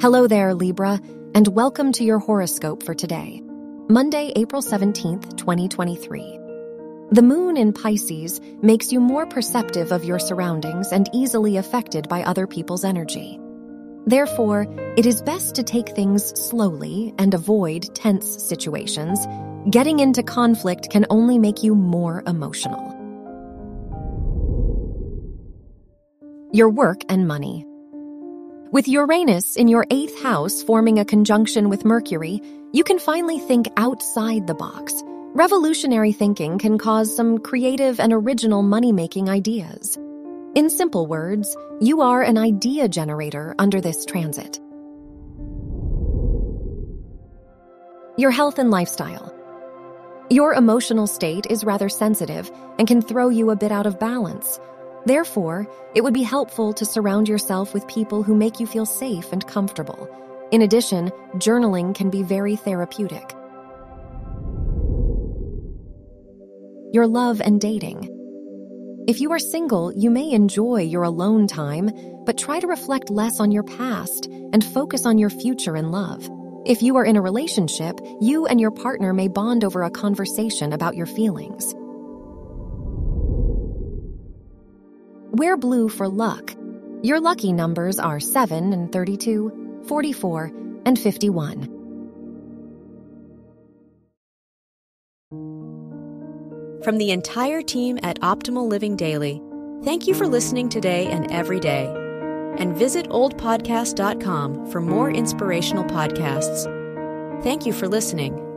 Hello there, Libra, and welcome to your horoscope for today, Monday, April 17th, 2023. The moon in Pisces makes you more perceptive of your surroundings and easily affected by other people's energy. Therefore, it is best to take things slowly and avoid tense situations. Getting into conflict can only make you more emotional. Your work and money. With Uranus in your eighth house forming a conjunction with Mercury, you can finally think outside the box. Revolutionary thinking can cause some creative and original money making ideas. In simple words, you are an idea generator under this transit. Your health and lifestyle. Your emotional state is rather sensitive and can throw you a bit out of balance. Therefore, it would be helpful to surround yourself with people who make you feel safe and comfortable. In addition, journaling can be very therapeutic. Your love and dating. If you are single, you may enjoy your alone time, but try to reflect less on your past and focus on your future in love. If you are in a relationship, you and your partner may bond over a conversation about your feelings. Wear blue for luck. Your lucky numbers are 7 and 32, 44, and 51. From the entire team at Optimal Living Daily, thank you for listening today and every day. And visit oldpodcast.com for more inspirational podcasts. Thank you for listening.